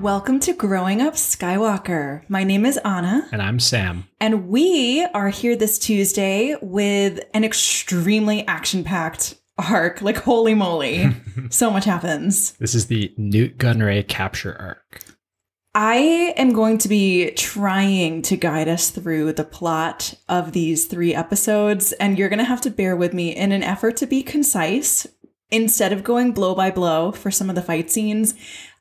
Welcome to Growing Up Skywalker. My name is Anna, And I'm Sam. and we are here this Tuesday with an extremely action packed arc. Like, holy moly, so much happens. This is the Nute Gunray capture arc. I am going to be trying to guide us through the plot of these three episodes, and you're going to have to bear with me in an effort to be concise. Instead of going blow by blow for some of the fight scenes,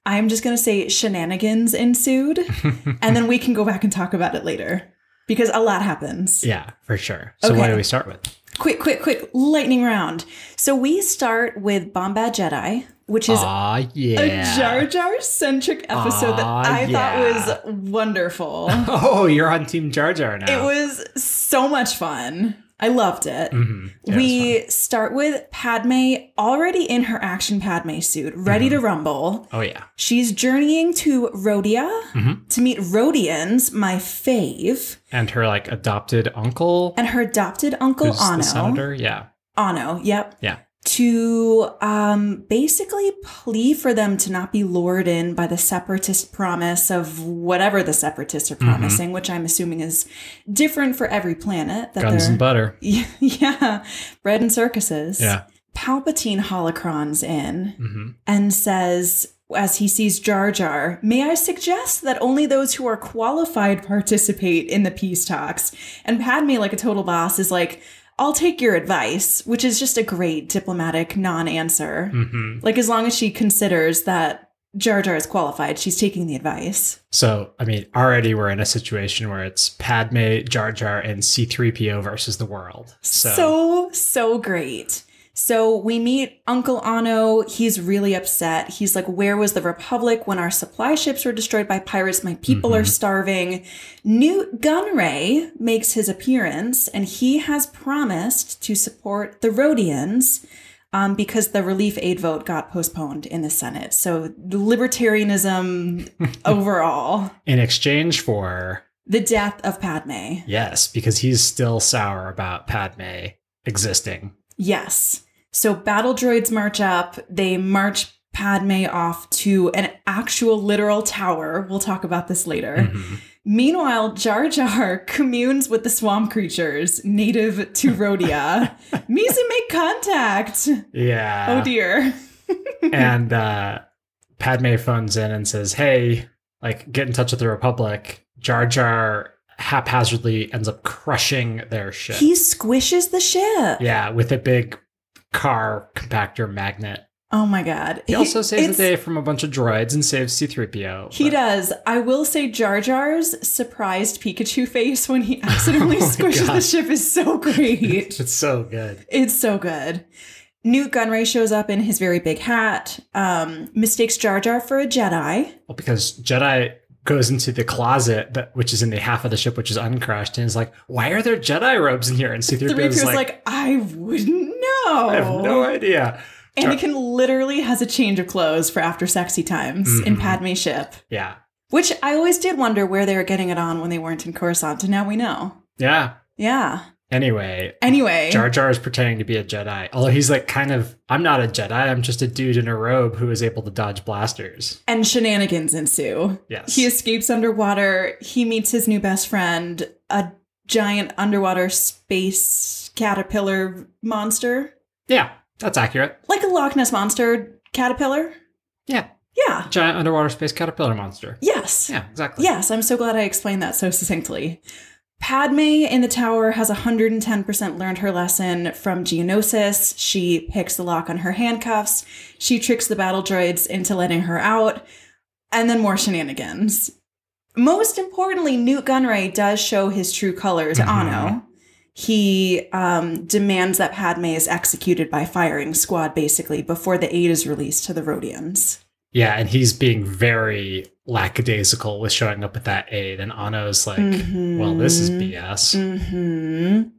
I'm just going to say shenanigans ensued, and then we can go back and talk about it later because a lot happens. Yeah, for sure. So what do we start with? Quick, quick, quick lightning round. So we start with Bombad Jedi, which is Aw, a yeah. Jar Jar centric episode that I yeah. thought was wonderful. Oh, you're on Team Jar Jar now. It was so much fun. I loved it. Mhm. Yeah, it we start with Padme already in her action Padme suit, ready Mm-hmm. to rumble. Oh, yeah. She's journeying to Rhodia Mhm. to meet Rhodians, my fave, And her like adopted uncle, and her adopted uncle who's Ano. senator. Yeah. Ano, yep. Yeah. To um, basically plea for them to not be lured in by the separatist promise of whatever the separatists are Mm-hmm. promising, which I'm assuming is different for every planet. That Guns and butter. yeah, bread and circuses. Yeah. Palpatine holocrons in hmm and says, as he sees Jar Jar, may I suggest that only those who are qualified participate in the peace talks? And Padme, like a total boss, is like, I'll take your advice, which is just a great diplomatic non answer. hmm Like, as long as she considers that Jar Jar is qualified, she's taking the advice. So, I mean, already we're in a situation where it's Padme, Jar Jar, and C3PO versus the world. So, So, so great. So we meet Uncle Ano. He's really upset. He's like, Where was the Republic when our supply ships were destroyed by pirates? My people are Mhm. starving. Nute Gunray makes his appearance and he has promised to support the Rhodians. Um, because the relief aid vote got postponed in the Senate. So libertarianism overall, in exchange for, the death of Padme. yes, because he's still sour about Padme existing. Yes. So battle droids march up. They march Padme off to an actual literal tower. We'll talk about this later. Mhm. Meanwhile, Jar Jar communes with the swamp creatures native to Rhodia. Misa make contact. Yeah. Oh dear. and uh, Padme phones in and says, "Hey, like, get in touch with the Republic." Jar Jar haphazardly ends up crushing their ship. He squishes the ship. yeah, with a big car compactor magnet. Oh my god. He also saves the day from a bunch of droids and saves C-3PO. He but- does. I will say Jar Jar's surprised Pikachu face when he accidentally Oh squishes the ship is so great. It's so good. It's so good. Nute Gunray shows up in his very big hat, um, mistakes Jar Jar for a Jedi. Well, because Jedi goes into the closet that which is in the half of the ship which is uncrushed and is like, "Why are there Jedi robes in here?" And C-3PO Three is like, like, like, I wouldn't "I have no idea." Anakin literally has a change of clothes for after sexy times in Mhm. Padme's ship. Yeah, Which I always did wonder where they were getting it on when they weren't in Coruscant, and now we know. yeah. Yeah. Anyway, Anyway. Jar Jar is pretending to be a Jedi. Although he's like kind of, I'm not a Jedi. I'm just a dude in a robe who is able to dodge blasters. and shenanigans ensue. Yes. He escapes underwater. He meets his new best friend, a giant underwater space caterpillar monster. yeah, that's accurate. Like a Loch Ness monster caterpillar. Yeah. Yeah. Giant underwater space caterpillar monster. Yes. Yeah, exactly. Yes, I'm so glad I explained that so succinctly. Padme in the tower has 110% learned her lesson from Geonosis. She picks the lock on her handcuffs. She tricks the battle droids into letting her out. And then more shenanigans. Most importantly, Nute Gunray does show his true colors, Mhm. Ano. He um, demands that Padme is executed by firing squad, basically, before the aid is released to the Rhodians. Yeah, and he's being very lackadaisical with showing up with that aid. And Anno's like, well, this is. BS. hmm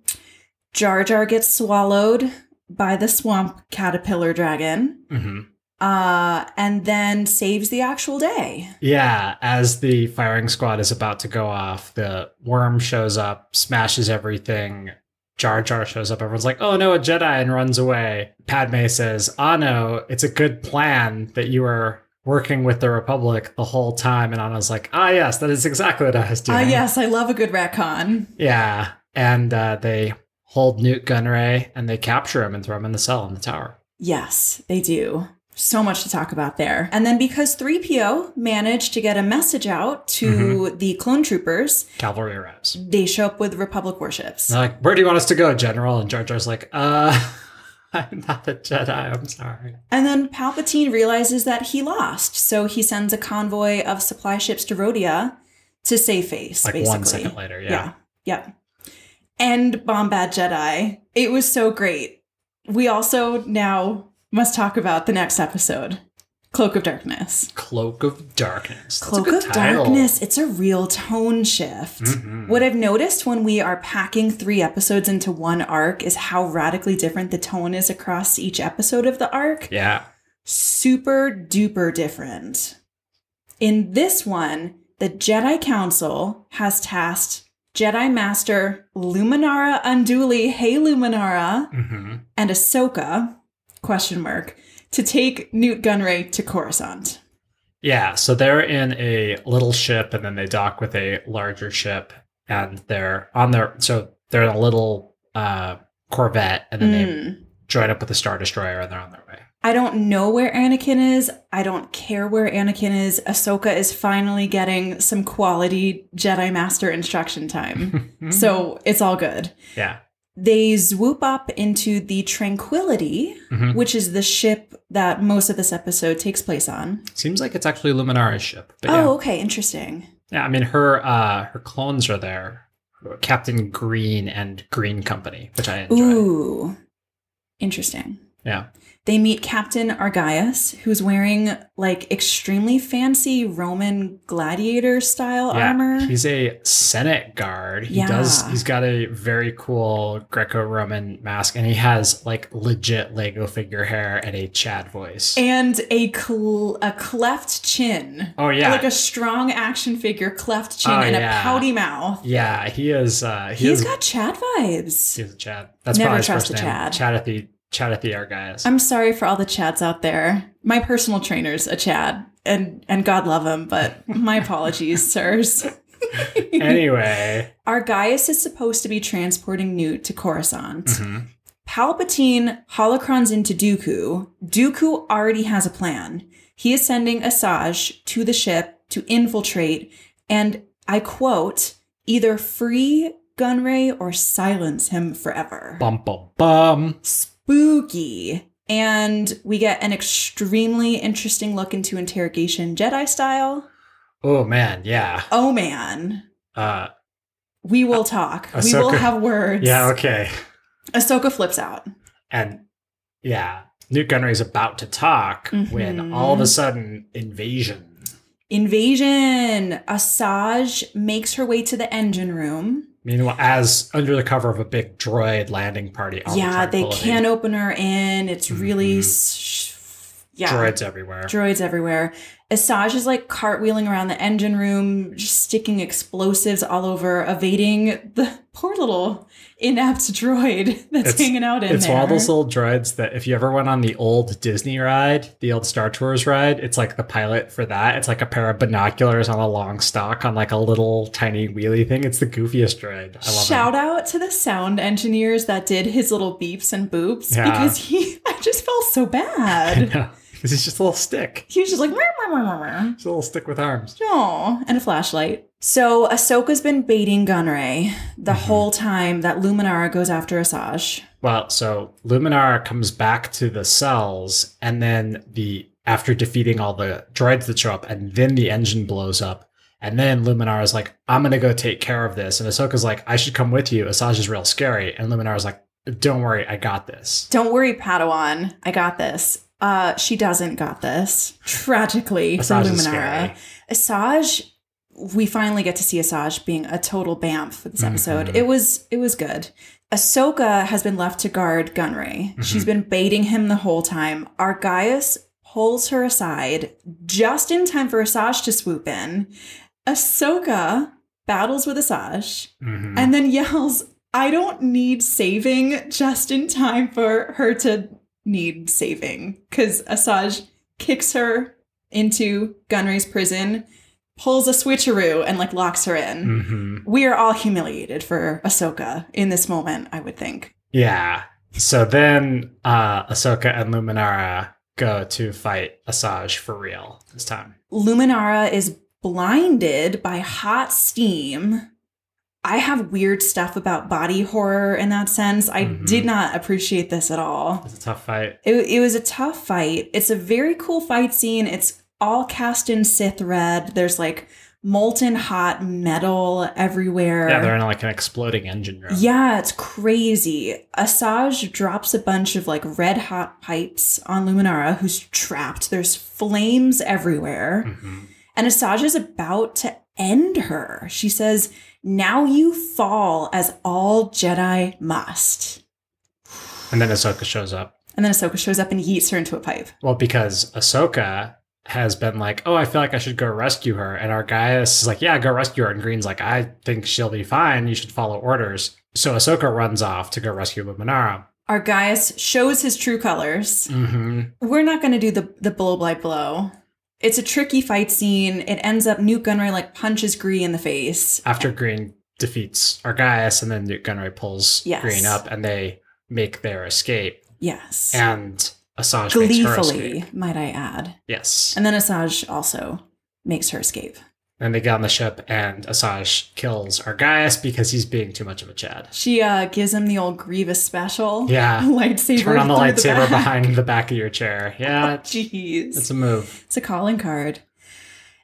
Jar Jar gets swallowed by the swamp caterpillar dragon, hmm uh, and then saves the actual day. Yeah, as the firing squad is about to go off, the worm shows up, smashes everything. Jar Jar shows up. Everyone's like, oh no, a Jedi, and runs away. Padme says, Ano, it's a good plan that you were working with the Republic the whole time. And Anna's like, ah, yes, that is exactly what I was doing." Ah, doing. yes, I love a good retcon. Yeah. And uh, they hold Nute Gunray and they capture him and throw him in the cell in the tower. Yes, they do. So much to talk about there. And then because 3PO managed to get a message out to the clone troopers, Cavalry arrives. they show up with Republic warships. They're like, where do you want us to go, General? And Jar Jar's like, uh, I'm not a Jedi. I'm sorry. And then Palpatine realizes that he lost, so he sends a convoy of supply ships to Rhodia to save face. Like basically. one second later. Yeah. Yeah. Yep. And Bombad Jedi. It was so great. We also now must talk about the next episode Cloak of Darkness. Cloak of Darkness. That's Cloak of title. Darkness. It's a real tone shift. Mhm. What I've noticed when we are packing three episodes into one arc is how radically different the tone is across each episode of the arc. Yeah. super duper different. In this one, the Jedi Council has tasked Jedi Master Luminara Unduli, hey Luminara, hmm and Ahsoka, question mark, to take Nute Gunray to Coruscant. Yeah. So they're in a little ship and then they dock with a larger ship and they're on their, so they're in a little uh, Corvette and then they Mm. join up with the Star Destroyer and they're on their way. I don't know where Anakin is. I don't care where Anakin is. Ahsoka is finally getting some quality Jedi Master instruction time. so it's all good. yeah. They swoop up into the Tranquility, Mhm. which is the ship that most of this episode takes place on. Seems like it's actually Luminara's ship. But Oh, yeah. okay, interesting. Yeah, I mean her uh her clones are there. Captain Gree and Green Company, which I enjoy. Ooh, interesting. Yeah. They meet Captain Argyus, who's wearing like extremely fancy Roman gladiator style Yeah. armor. He's a Senate guard. He does he's got a very cool Greco-Roman mask and he has like legit Lego figure hair and a Chad voice. and a cl- a cleft chin. oh yeah. Like a strong action figure cleft chin Oh, and yeah. a pouty mouth. yeah, he is uh he He's is got Chad vibes. he's a Chad. That's Never probably his trust first name. Chad. Chadathy Chadathy Argyus. I'm sorry for all the Chads out there. My personal trainer's a Chad, and and God love him, but my apologies, sirs. anyway. Argyus is supposed to be transporting Nute to Coruscant. mhm. Palpatine holocrons into Dooku. Dooku already has a plan. He is sending Asajj to the ship to infiltrate and, I quote, either free Gunray or silence him forever. Bum bum bum. Spooky. And we get an extremely interesting look into interrogation Jedi style. Oh man, yeah. Oh man, Uh we will talk. we will have words. yeah, okay. Ahsoka flips out. And yeah, Nute Gunray's about to talk when Mhm. all of a sudden invasion. Invasion. Asajj makes her way to the engine room. Meanwhile, as under the cover of a big droid landing party. Yeah, they can't open her in. It's really, Mhm. s- yeah, droids everywhere. droids everywhere. Asajj is like cartwheeling around the engine room, just sticking explosives all over, evading the poor little inept droid that's It's- hanging out in it's there. It's one of those little droids that if you ever went on the old Disney ride, the old Star Tours ride, it's like the pilot for that. It's like a pair of binoculars on a long stalk on like a little tiny wheelie thing. It's the goofiest droid. I love Shout him. out to the sound engineers that did his little beeps and boops Yeah. because he, I just felt so bad. Know. 'Cause he's just a little stick. he was just like, "Meow, meow, meow, meow, meow." He's a little stick with arms. Aw, and a flashlight. So Ahsoka's been baiting Gunray the Mhm. whole time that Luminara goes after Asajj. Well, so Luminara comes back to the cells, and then the after defeating all the droids that show up, and then the engine blows up, and then Luminar is like, "I'm gonna go take care of this," and Ahsoka's like, "I should come with you." Asajj is real scary, and Luminar is like, "Don't worry, I got this." Don't worry, Padawan. I got this. Uh, she doesn't got this. Tragically for Asajj is Luminara. Asajj, we finally get to see Asajj being a total bamf for this episode. Mhm. It was it was good. Ahsoka has been left to guard Gunray. Mhm. She's been baiting him the whole time. Argyus pulls her aside just in time for Asajj to swoop in. Ahsoka battles with Asajj Mhm. and then yells, I don't need saving just in time for her to need saving. Because Asajj kicks her into Gunray's prison, pulls a switcheroo and like locks her in. hmm We are all humiliated for Ahsoka in this moment, I would think. Yeah. So then uh Ahsoka and Luminara go to fight Asajj for real this time. Luminara is blinded by hot steam. I have weird stuff about body horror in that sense. I Mhm. did not appreciate this at all. It's a tough fight. It, it was a tough fight. It's a very cool fight scene. It's all cast in Sith red. There's like molten hot metal everywhere. Yeah, they're in like an exploding engine room. Yeah, it's crazy. Asajj drops a bunch of like red hot pipes on Luminara, who's trapped. There's flames everywhere. Mhm. And Asajj is about to end her. She says, Now you fall as all Jedi must. And then Ahsoka shows up. And then Ahsoka shows up and yeets her into a pipe. Well, because Ahsoka has been like, oh, I feel like I should go rescue her. And Argyus is like, yeah, go rescue her. And Gree's like, I think she'll be fine. You should follow orders. So Ahsoka runs off to go rescue Luminara. Argyus shows his true colors. Mm-hmm. We're not going to do the, the blow by blow. It's a tricky fight scene. It ends up Nute Gunray like punches Gree in the face. After Gree defeats Argyus, and then Nute Gunray pulls Yes. Gree up, and they make their escape. Yes. And Asajj Gleefully, might I add. Yes. And then Asajj also makes her escape. And they get on the ship, and Asajj kills Argyus because he's being too much of a Chad. She uh, gives him the old Grievous special. Yeah. lightsaber. Turn on the lightsaber back. behind the back of your chair. Yeah, it's, Jeez. it's a move. It's a calling card.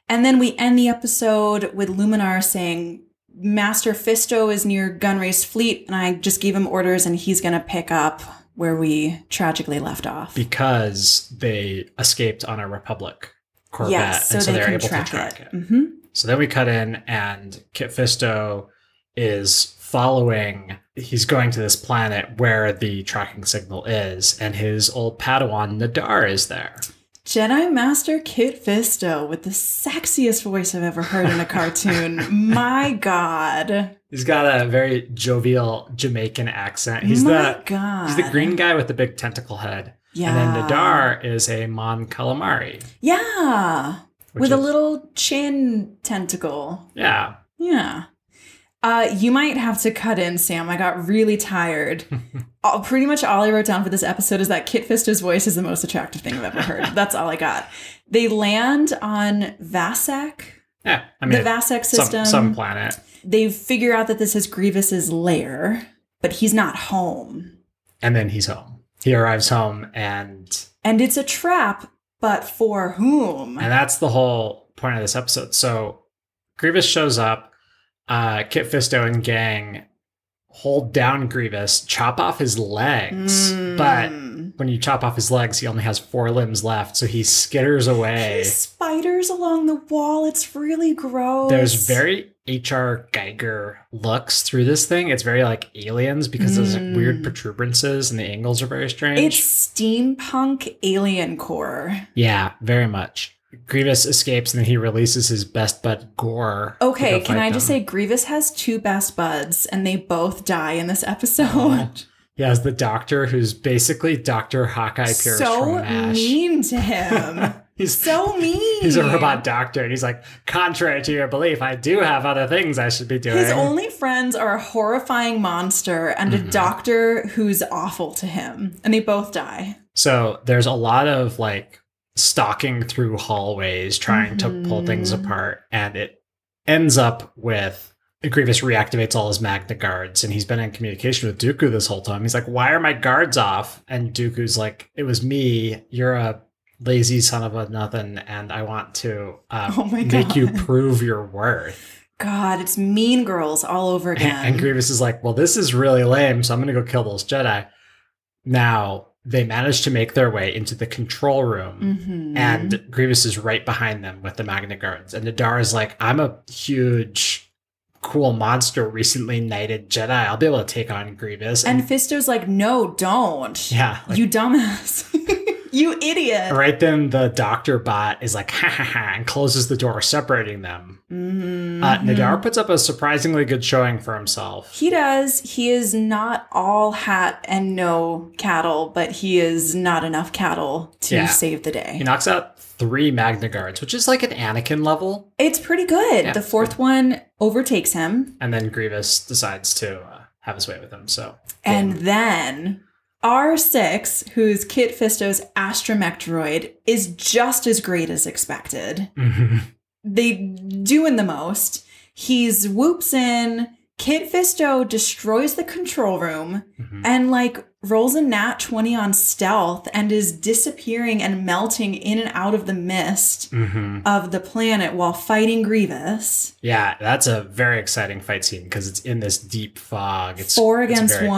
And then we end the episode with Luminar saying, Master Fisto is near Gunray's fleet, and I just gave him orders, and he's going to pick up where we tragically left off. because they escaped on a Republic Corvette, yes, so and so they they're can able track, to track it. it. hmm So then we cut in, and Kit Fisto is following. He's going to this planet where the tracking signal is, and his old Padawan Nahdar is there. Jedi Master Kit Fisto with the sexiest voice I've ever heard in a cartoon. My God. He's got a very jovial Jamaican accent. He's My the God. he's the green guy with the big tentacle head, Yeah. and then Nahdar is a Mon Calamari. Yeah. With a little chin tentacle. yeah. Yeah. Uh, you might have to cut in, Sam. I got really tired. all, pretty much all I wrote down for this episode is that Kit Fisto's voice is the most attractive thing I've ever heard. That's all I got. They land on Vassek, Yeah, I mean, the Vassek system. some, some planet. they figure out that this is Grievous's lair, but he's not home. And then he's home. He arrives home, and And it's a trap, but for whom? and that's the whole point of this episode. So Grievous shows up. Uh, Kit Fisto and gang hold down Grievous, chop off his legs, but Mm. when you chop off his legs, he only has four limbs left, so he skitters away. He spiders along the wall. It's really gross. There's very H.R. Giger looks through this thing. It's very like aliens because there's like weird Mm. protuberances and the angles are very strange. It's steampunk alien core. yeah, very much. Grievous escapes and then he releases his best bud Gore. Okay, can I just say Grievous has two best buds and they both die in this episode. Oh. He has the doctor who's basically Dr. Hawkeye Pierce so mean to him. He's so mean. he's a robot doctor and he's like, contrary to your belief, I do have other things I should be doing. His only friends are a horrifying monster and Mm-hmm. a doctor who's awful to him, and they both die. So there's a lot of like stalking through hallways trying to pull things Mhm. apart, and it ends up with Grievous reactivates all his Magna guards, and he's been in communication with Dooku this whole time. He's like, "Why are my guards off?" And Dooku's like, "It was me. You're a lazy son of a nothing, and I want to uh, Oh make you prove your worth." God, it's Mean Girls all over And, again. and Grievous is like, well, this is really lame, so I'm going to go kill those Jedi. Now, they manage to make their way into the control room, Mhm. and Grievous is right behind them with the Magna Guards. And Nahdar is like, I'm a huge, cool monster, recently knighted Jedi. I'll be able to take on Grievous. And Fisto's like, no, don't. yeah, like, you dumbass. you idiot. right then the doctor bot is like, ha ha ha, and closes the door, separating them. Mhm. Uh, Nahdar puts up a surprisingly good showing for himself. He does. He is not all hat and no cattle, but he is not enough cattle to Yeah. save the day. He knocks out three Magna Guards, which is like an Anakin level. It's pretty good. Yeah, the fourth one overtakes him. And then Grievous decides to uh, have his way with him. So, And then R6, who's Kit Fisto's astromech droid, is just as great as expected. Mhm. They doing the most. He's whoops in. Kit Fisto destroys the control room Mhm. and like rolls a nat 20 on stealth and is disappearing and melting in and out of the mist Mhm. of the planet while fighting Grievous. yeah, that's a very exciting fight scene because it's in this deep fog. It's Four it's against very cool.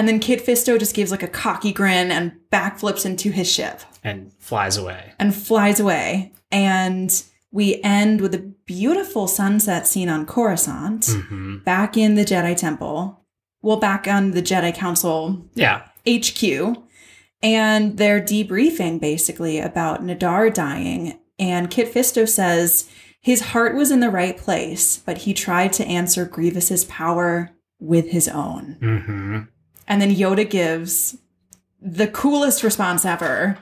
And then Kit Fisto just gives like a cocky grin and backflips into his ship and flies away. and flies away. And we end with a beautiful sunset scene on Coruscant, hmm back in the Jedi Temple. Well, back on the Jedi Council Yeah, HQ. And they're debriefing basically about Nahdar dying. And Kit Fisto says his heart was in the right place, but he tried to answer Grievous's power with his own. hmm And then Yoda gives the coolest response ever.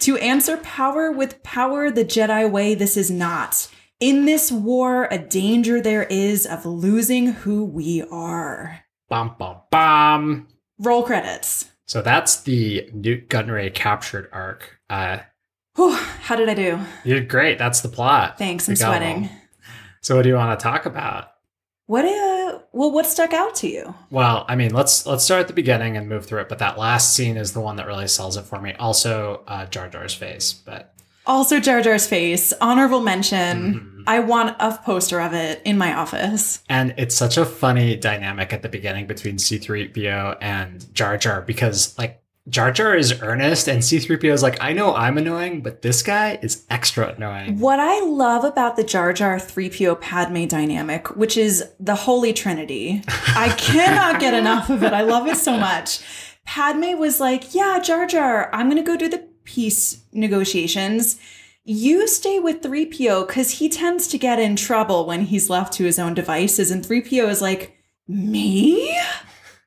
To answer power with power the Jedi way, this is not. In this war, a danger there is of losing who we are. bum bum bum. Roll credits. So that's the Nute Gunray captured arc. Uh, Whew, how did I do? you did great. That's the plot. Thanks, I'm sweating. So what do you want to talk about? What uh well what stuck out to you? Well, I mean, let's let's start at the beginning and move through it. But that last scene is the one that really sells it for me. Also, uh, Jar Jar's face, but Also Jar Jar's face, honorable mention. Mhm. I want a poster of it in my office. and it's such a funny dynamic at the beginning between C-3PO and Jar Jar because like Jar Jar is earnest and C-3PO is like, I know I'm annoying, but this guy is extra annoying. What I love about the Jar Jar 3PO Padme dynamic, which is the Holy Trinity, I cannot get enough of it. I love it so much. Padme was like, Yeah, Jar Jar, I'm going to go do the peace negotiations. You stay with 3PO because he tends to get in trouble when he's left to his own devices. And 3PO is like, Me?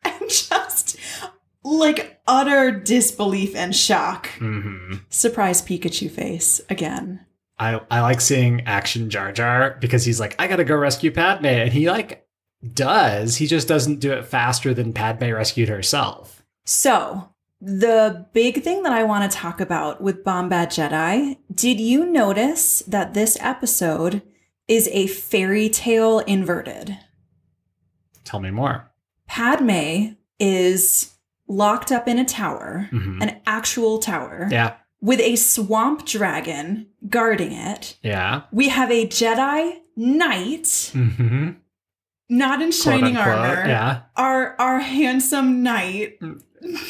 And just like utter disbelief and shock. hmm Surprise Pikachu face again. I, I like seeing action Jar Jar because he's like, I gotta go rescue Padme. And he like does. He just doesn't do it faster than Padme rescued herself. So, the big thing that I want to talk about with Bombad Jedi, did you notice that this episode is a fairy tale inverted? Tell me more. Padme is locked up in a tower, Mhm. an actual tower, Yeah. with a swamp dragon guarding it. Yeah. We have a Jedi knight, Mm-hmm. not in shining armor. Yeah. Our our handsome knight,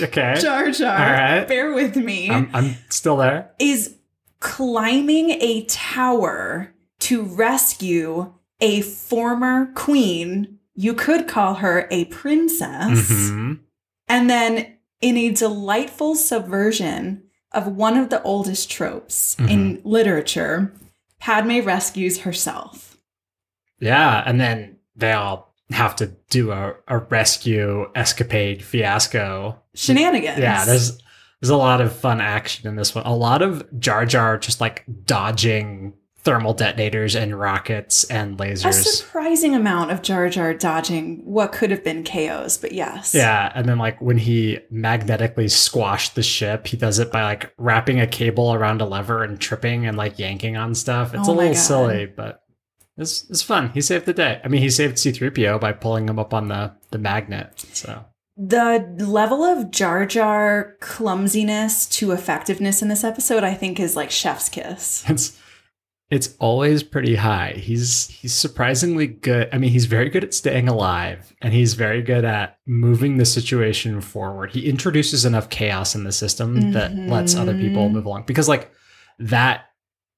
Okay. Jar Jar. All right. Bear with me. I'm, I'm still there. is climbing a tower to rescue a former queen. You could call her a princess. Mhm. And then, in a delightful subversion of one of the oldest tropes in mm-hmm. literature, Padme rescues herself. Yeah. And then they all have to do a, a rescue escapade fiasco. Shenanigans. Yeah. There's there's a lot of fun action in this one. A lot of Jar Jar just like dodging thermal detonators and rockets and lasers. a surprising amount of Jar Jar dodging what could have been KOs, but yes. Yeah, and then like when he magnetically squashed the ship, he does it by like wrapping a cable around a lever and tripping and like yanking on stuff. It's Oh a little God. silly, but it's it's fun. He saved the day. I mean, he saved C3PO by pulling him up on the the magnet. So The level of Jar Jar clumsiness to effectiveness in this episode, I think, is like chef's kiss. it's it's always pretty high. He's he's surprisingly good. I mean, he's very good at staying alive and he's very good at moving the situation forward. He introduces enough chaos in the system that lets other people Mhm. move along because like that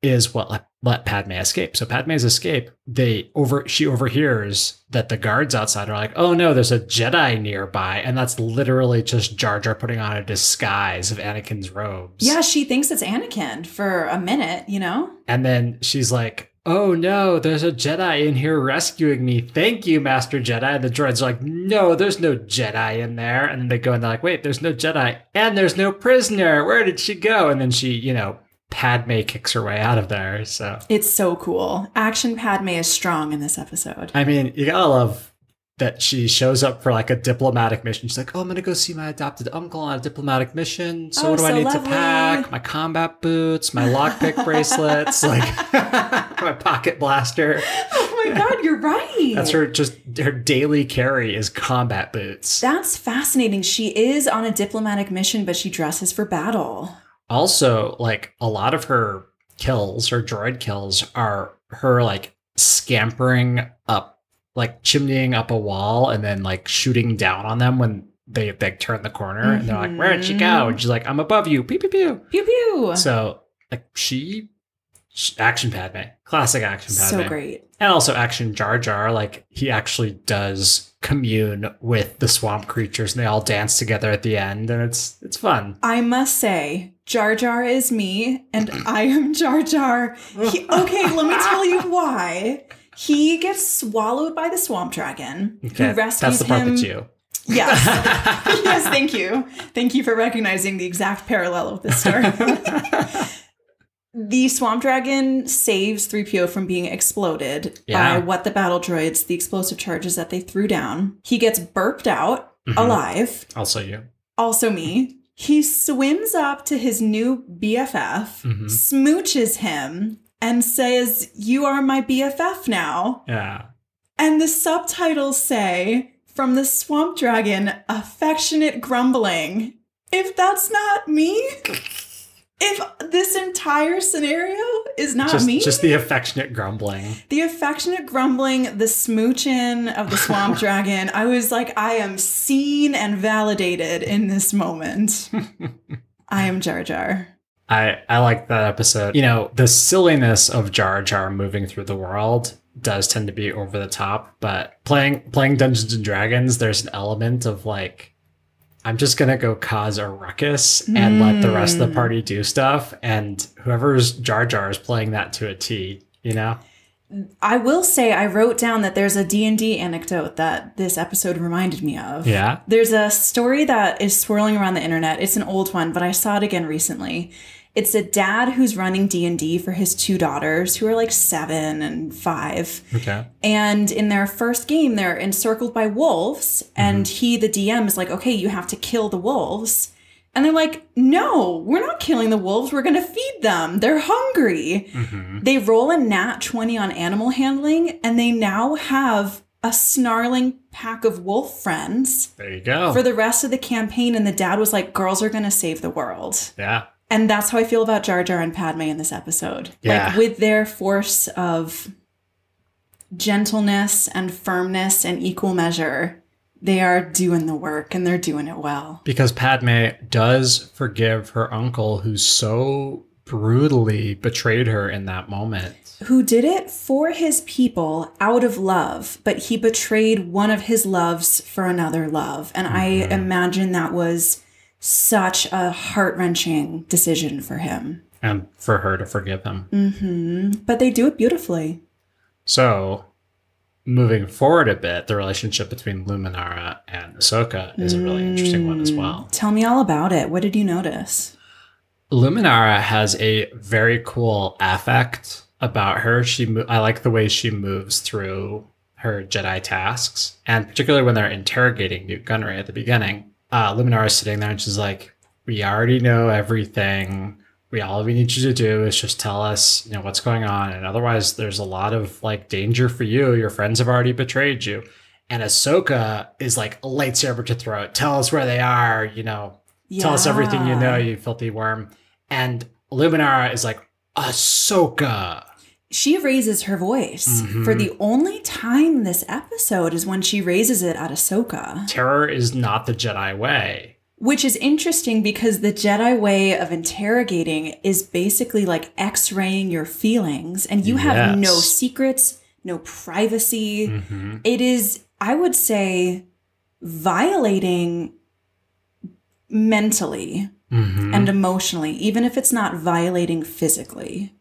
is what let, let Padme escape. So Padme's escape, they over she overhears that the guards outside are like, "Oh no, there's a Jedi nearby." And that's literally just Jar Jar putting on a disguise of Anakin's robes. Yeah, she thinks it's Anakin for a minute, you know? And then she's like, Oh no, there's a Jedi in here rescuing me. Thank you, Master Jedi. And the droids are like, No, there's no Jedi in there. And then they go and they're like, Wait, there's no Jedi. And there's no prisoner. Where did she go? And then she, you know, Padme kicks her way out of there. So It's so cool. Action Padme is strong in this episode. I mean, you gotta love that she shows up for like a diplomatic mission. She's like, "Oh, I'm gonna go see my adopted uncle on a diplomatic mission. So Oh, what do I need lovely. to pack? My combat boots, my lockpick bracelets, like my pocket blaster. Oh my god, you're right. That's her. Just her daily carry is combat boots. That's fascinating. She is on a diplomatic mission, but she dresses for battle. Also, like a lot of her kills, her droid kills, are her like scampering up, like chimneying up a wall, and then like shooting down on them when they they turn the corner, and they're like, "Where'd she go?" Mm-hmm. And she's like, "I'm above you." Pew pew pew. Pew pew. So like she, sh- action Padme, classic action Padme, so great. and also action Jar Jar. Like he actually does commune with the swamp creatures, and they all dance together at the end, and it's it's fun. I must say, Jar Jar is me, and I am Jar Jar. He- okay, let me tell you why. He gets swallowed by the swamp dragon, Okay, who rescues that's the part him. that's you. Yes. yes, thank you. Thank you for recognizing the exact parallel of this story. the swamp dragon saves 3PO from being exploded Yeah. by what the battle droids, the explosive charges that they threw down. He gets burped out Mhm. alive. Also you. Also me. He swims up to his new BFF, Mhm. smooches him, and says, You are my BFF now. Yeah. And the subtitles say, from the swamp dragon, affectionate grumbling. If that's not me, if this entire scenario is not just, me, just the affectionate grumbling. the affectionate grumbling, the smooching of the swamp dragon, I was like, I am seen and validated in this moment. I am Jar Jar. I I like that episode. You know, the silliness of Jar Jar moving through the world does tend to be over the top, but playing playing Dungeons and Dragons, there's an element of like I'm just gonna go cause a ruckus and let the rest of the Mm. party do stuff, and whoever's Jar Jar is playing that to a T. You know, I will say I wrote down that there's a D&D anecdote that this episode reminded me of. yeah, There's a story that is swirling around the internet. It's an old one, but I saw it again recently. It's a dad who's running D&D for his two daughters who are like 7 and 5. okay, And in their first game, they're encircled by wolves. And he, the DM, is like, okay, you have to kill the wolves. And they're like, no, we're not killing the wolves. We're going to feed them. They're hungry. hmm They roll a nat 20 on animal handling, and they now have a snarling pack of wolf friends there you go. for the rest of the campaign. And the dad was like, girls are going to save the world. yeah, And that's how I feel about Jar Jar and Padme in this episode. Yeah. Like with their force of gentleness and firmness and equal measure, they are doing the work and they're doing it well. because Padme does forgive her uncle, who so brutally betrayed her in that moment. Who did it for his people out of love, but he betrayed one of his loves for another love. And I Mhm. imagine that was such a heart wrenching decision for him. and for her to forgive him. hmm But they do it beautifully. So, moving forward a bit, the relationship between Luminara and Ahsoka is a really interesting one as Mm. well. Tell me all about it. What did you notice? Luminara has a very cool affect about her. She, mo- I like the way she moves through her Jedi tasks, and particularly when they're interrogating Nute Gunray at the beginning. Uh, Luminara is sitting there and she's like, "We already know everything. We all we need you to do is just tell us, you know, what's going on, and otherwise, there's a lot of like danger for you. Your friends have already betrayed you." And Ahsoka is like a lightsaber to throat. Tell us where they are. You know, Tell us everything you know, you filthy worm. And Luminara is like, Ahsoka. She raises her voice. Mhm. For the only time this episode is when she raises it at Ahsoka. Terror is not the Jedi way. Which is interesting because the Jedi way of interrogating is basically like x raying your feelings, and you have no secrets, no privacy. hmm It is, I would say, violating mentally hmm and emotionally, even if it's not violating physically.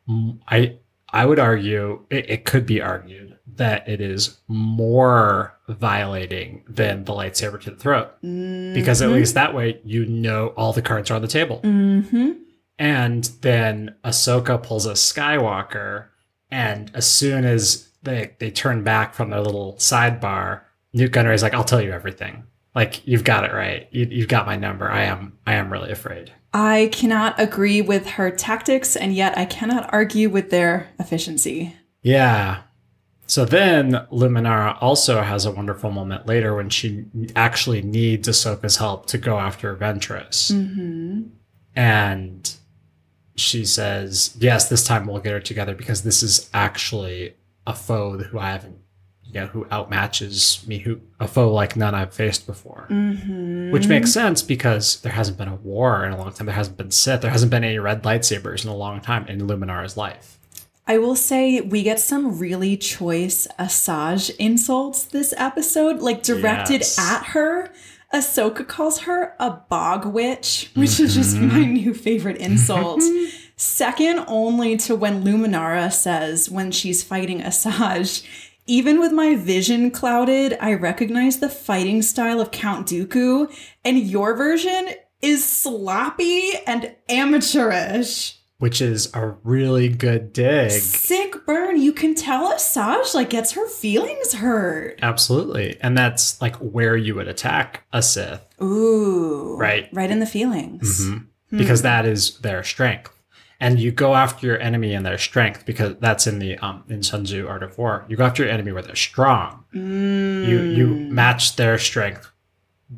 I I would argue it, it could be argued that it is more violating than the lightsaber to the throat because at Mhm. least that way you know all the cards are on the table. Mm-hmm. And then Ahsoka pulls a Skywalker, and as soon as they they turn back from their little sidebar, Nute Gunray is like, "I'll tell you everything. Like you've got it right. You, you've got my number. I am I am really afraid." I cannot agree with her tactics, and yet I cannot argue with their efficiency. Yeah. So then Luminara also has a wonderful moment later when she actually needs Ahsoka's help to go after Ventress. Mm-hmm. And she says, Yes, this time we'll get her together because this is actually a foe who I haven't, you know, who outmatches me, who a foe like none I've faced before. Mm-hmm. Which makes sense because there hasn't been a war in a long time. There hasn't been Sith. There hasn't been any red lightsabers in a long time in Luminara's life. I will say we get some really choice Asajj insults this episode, like directed Yes. at her. Ahsoka calls her a bog witch, which is just my new favorite insult. Second only to when Luminara says when she's fighting Asajj, even with my vision clouded, I recognize the fighting style of Count Dooku, and your version is sloppy and amateurish. Which is a really good dig. Sick burn. You can tell Asajj like gets her feelings hurt. Absolutely. And that's like where you would attack a Sith. Ooh. Right. Right in the feelings. Mhm. Because that is their strength. And you go after your enemy in their strength because that's in the um in Sun Tzu Art of War. You go after your enemy where they're strong. Mm. You you match their strength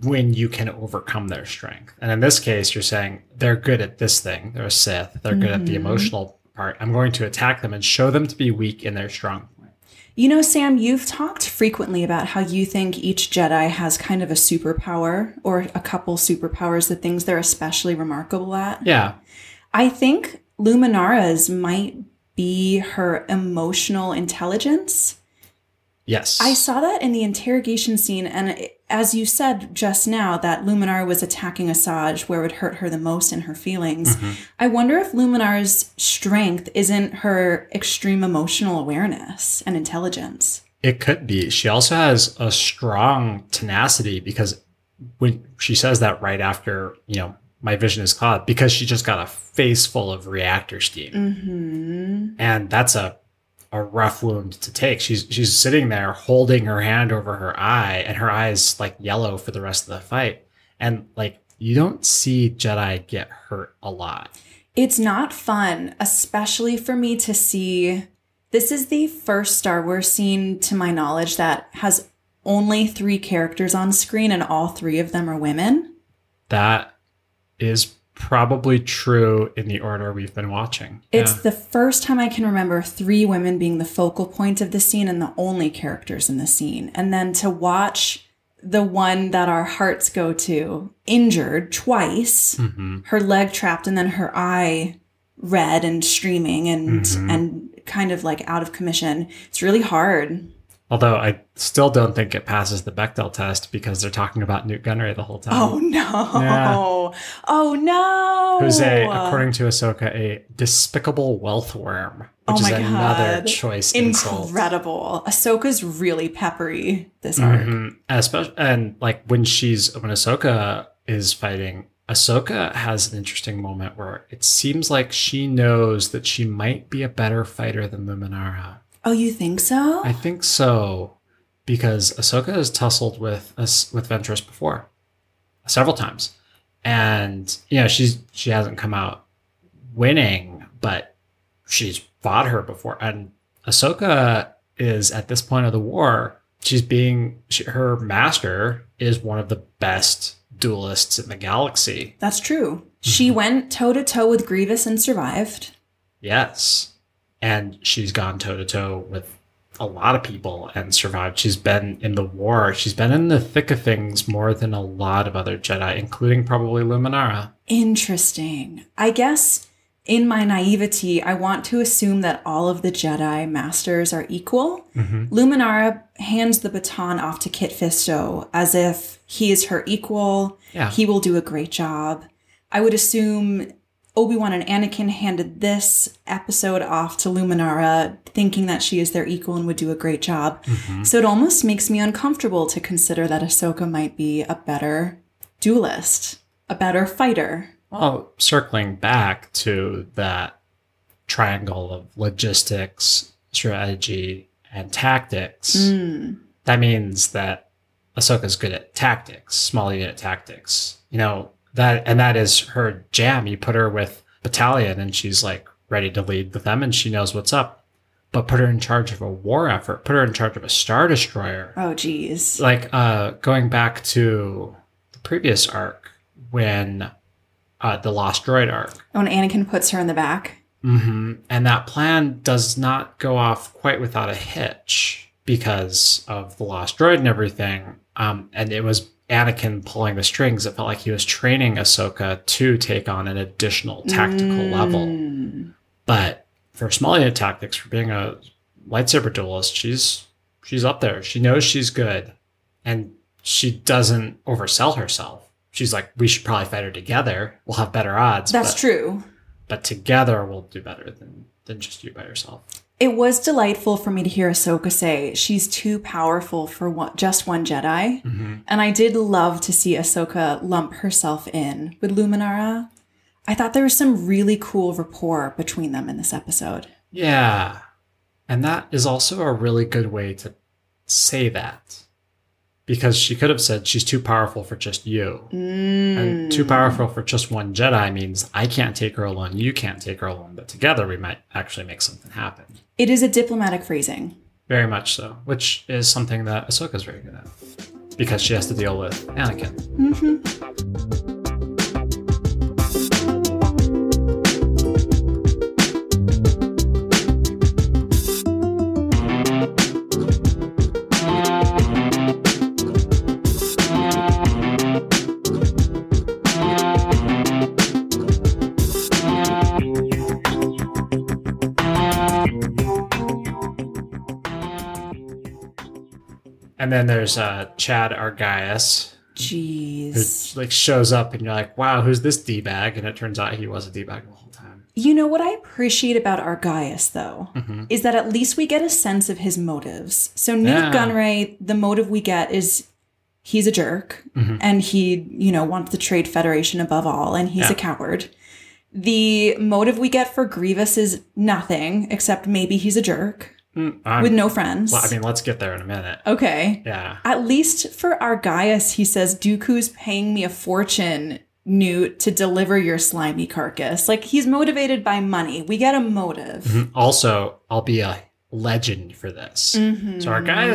when you can overcome their strength. And in this case, you're saying they're good at this thing. They're a Sith. They're good at the Mhm. emotional part. I'm going to attack them and show them to be weak in their strong point. You know, Sam, you've talked frequently about how you think each Jedi has kind of a superpower or a couple superpowers, the things they're especially remarkable at. Yeah. I think Luminara's might be her emotional intelligence. Yes. I saw that in the interrogation scene, and as you said just now, that Luminar was attacking Asajj where it would hurt her the most in her feelings. Mhm. I wonder if Luminar's strength isn't her extreme emotional awareness and intelligence. It could be. She also has a strong tenacity because when she says that right after, you know, my vision is clouded, because she just got a face full of reactor steam. Mm-hmm. And that's a a rough wound to take. She's she's sitting there holding her hand over her eye, and her eyes like yellow for the rest of the fight. And like you don't see Jedi get hurt a lot. It's not fun, especially for me to see. This is the first Star Wars scene, to my knowledge, that has only three characters on screen, and all three of them are women. That is probably true in the order we've been watching. It's Yeah. the first time I can remember three women being the focal point of the scene and the only characters in the scene. And then to watch the one that our hearts go to injured twice, Mhm. her leg trapped and then her eye red and streaming and Mhm. and kind of like out of commission. It's really hard. Although I still don't think it passes the Bechdel test because they're talking about Nute Gunray the whole time. Oh no. Yeah. Oh no. Who's a, according to Ahsoka, a despicable wealth worm, which Oh is my another God. choice insult. incredible. Ahsoka's really peppery this arc. Mhm. Especially, and like when she's when Ahsoka is fighting, Ahsoka has an interesting moment where it seems like she knows that she might be a better fighter than Luminara. Oh, you think so? I think so because Ahsoka has tussled with us with Ventress before, several times, and you know she's she hasn't come out winning, but she's fought her before. And Ahsoka is at this point of the war, she's being she, her master is one of the best duelists in the galaxy. That's true. She Mm-hmm. went toe to toe with Grievous and survived. Yes. And she's gone toe to toe with a lot of people and survived. She's been in the war. She's been in the thick of things more than a lot of other Jedi, including probably Luminara. Interesting. I guess in my naivety, I want to assume that all of the Jedi masters are equal. Mhm. Luminara hands the baton off to Kit Fisto as if he is her equal. Yeah. He will do a great job. I would assume Obi-Wan and Anakin handed this episode off to Luminara, thinking that she is their equal and would do a great job. Mhm. So it almost makes me uncomfortable to consider that Ahsoka might be a better duelist, a better fighter. Well, circling back to that triangle of logistics, strategy, and tactics, Mm. that means that Ahsoka's good at tactics, small unit tactics. You know, that and that is her jam. You put her with battalion and she's like ready to lead with them and she knows what's up. But put her in charge of a war effort, put her in charge of a star destroyer. Oh, geez. Like uh going back to the previous arc when uh the Lost Droid arc. When Anakin puts her in the back. Mm-hmm. And that plan does not go off quite without a hitch because of the lost droid and everything. Um, and it was Anakin pulling the strings. It felt like he was training Ahsoka to take on an additional tactical level. Mm. But for small unit tactics, for being a lightsaber duelist, she's she's up there. She knows she's good, and she doesn't oversell herself. She's like, we should probably fight her together. We'll have better odds. That's but- true. but together we'll do better than than just you by yourself. It was delightful for me to hear Ahsoka say she's too powerful for one, just one Jedi. Mm-hmm. And I did love to see Ahsoka lump herself in with Luminara. I thought there was some really cool rapport between them in this episode. Yeah, and that is also a really good way to say that because she could have said she's too powerful for just you. Mm. And too powerful for just one Jedi means I can't take her alone, you can't take her alone, but together we might actually make something happen. It is a diplomatic phrasing. Very much so, which is something that Ahsoka's very good at because she has to deal with Anakin. hmm And then there's uh, Chad Argyus, who Jeez. like shows up, and you're like, "Wow, who's this d bag?" And it turns out he was a d bag the whole time. You know what I appreciate about Argyus, though, hmm is that at least we get a sense of his motives. So Nute Yeah. Gunray, the motive we get is he's a jerk Mhm. and he, you know, wants the Trade Federation above all, and he's Yeah. a coward. The motive we get for Grievous is nothing except maybe he's a jerk Mm, with no friends. well, I mean, let's get there in a minute. okay. Yeah, At least for Argyus, he says, Dooku's paying me a fortune, Nute, to deliver your slimy carcass. Like he's motivated by money. We get a motive. Mhm. Also, I'll be a legend for this. Mhm. So our guy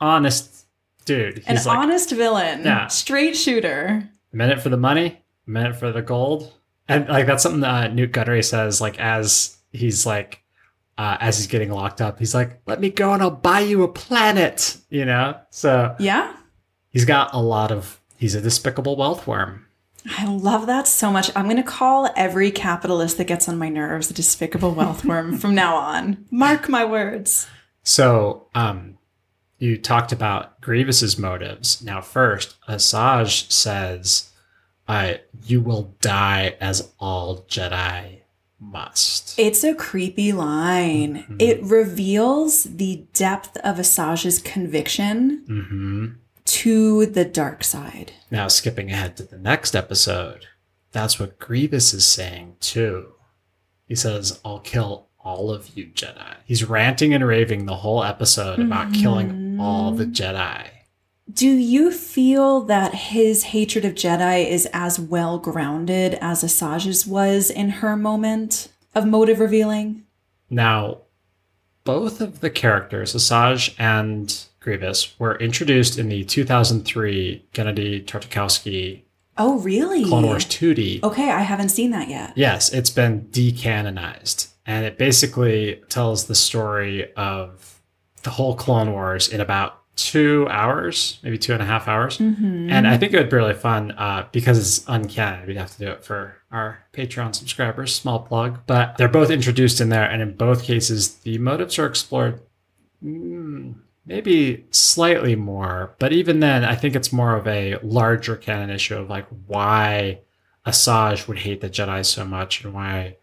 honest dude. An like honest villain. Yeah. Straight shooter. a minute for the money, a minute for the gold, and like that's something that uh, Nute Gunray says. Like as he's like. Uh, as he's getting locked up, he's like, "Let me go, and I'll buy you a planet." You know, so Yeah. he's got a lot of. He's a despicable wealth worm. I love that so much. I'm going to call every capitalist that gets on my nerves a despicable wealth worm from now on. Mark my words. So, um, you talked about Grievous's motives. Now, first, Asajj says, uh, "You will die as all Jedi must." It's a creepy line. Mhm. It reveals the depth of Asajj's conviction hmm to the dark side. Now, skipping ahead to the next episode, that's what Grievous is saying too. He says, "I'll kill all of you Jedi." He's ranting and raving the whole episode about killing all the Jedi. Do you feel that his hatred of Jedi is as well grounded as Asajj's was in her moment of motive revealing? Now, both of the characters, Asajj and Grievous, were introduced in the 2003 Genndy Tartakovsky Oh, really? Clone Wars 2D. Okay, I haven't seen that yet. Yes, it's been decanonized. And it basically tells the story of the whole Clone Wars in about two hours, maybe two and a half hours. Mm-hmm. And I think it would be really fun uh, because it's uncanon. We'd have to do it for our Patreon subscribers. Small plug. But they're both introduced in there. And in both cases, the motives are explored mm, maybe slightly more. But even then, I think it's more of a larger canon issue of like why Asajj would hate the Jedi so much and why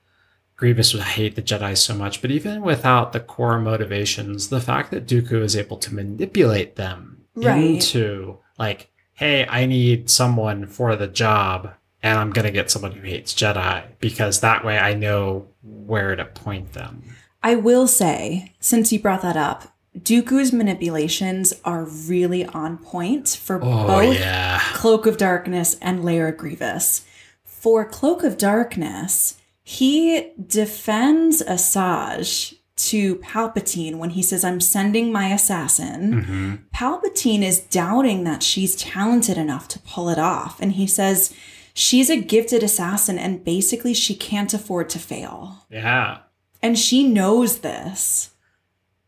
Grievous would hate the Jedi so much. But even without the core motivations, the fact that Dooku is able to manipulate them Right. into like, hey, I need someone for the job. and I'm gonna get someone who hates Jedi because that way I know where to point them. I will say, since you brought that up, Dooku's manipulations are really on point for Oh both yeah. Cloak of Darkness and Lair Grievous. For Cloak of Darkness, he defends Asajj to Palpatine when he says, I'm sending my assassin. hmm Palpatine is doubting that she's talented enough to pull it off. And he says, she's a gifted assassin and basically she can't afford to fail. Yeah. And she knows this.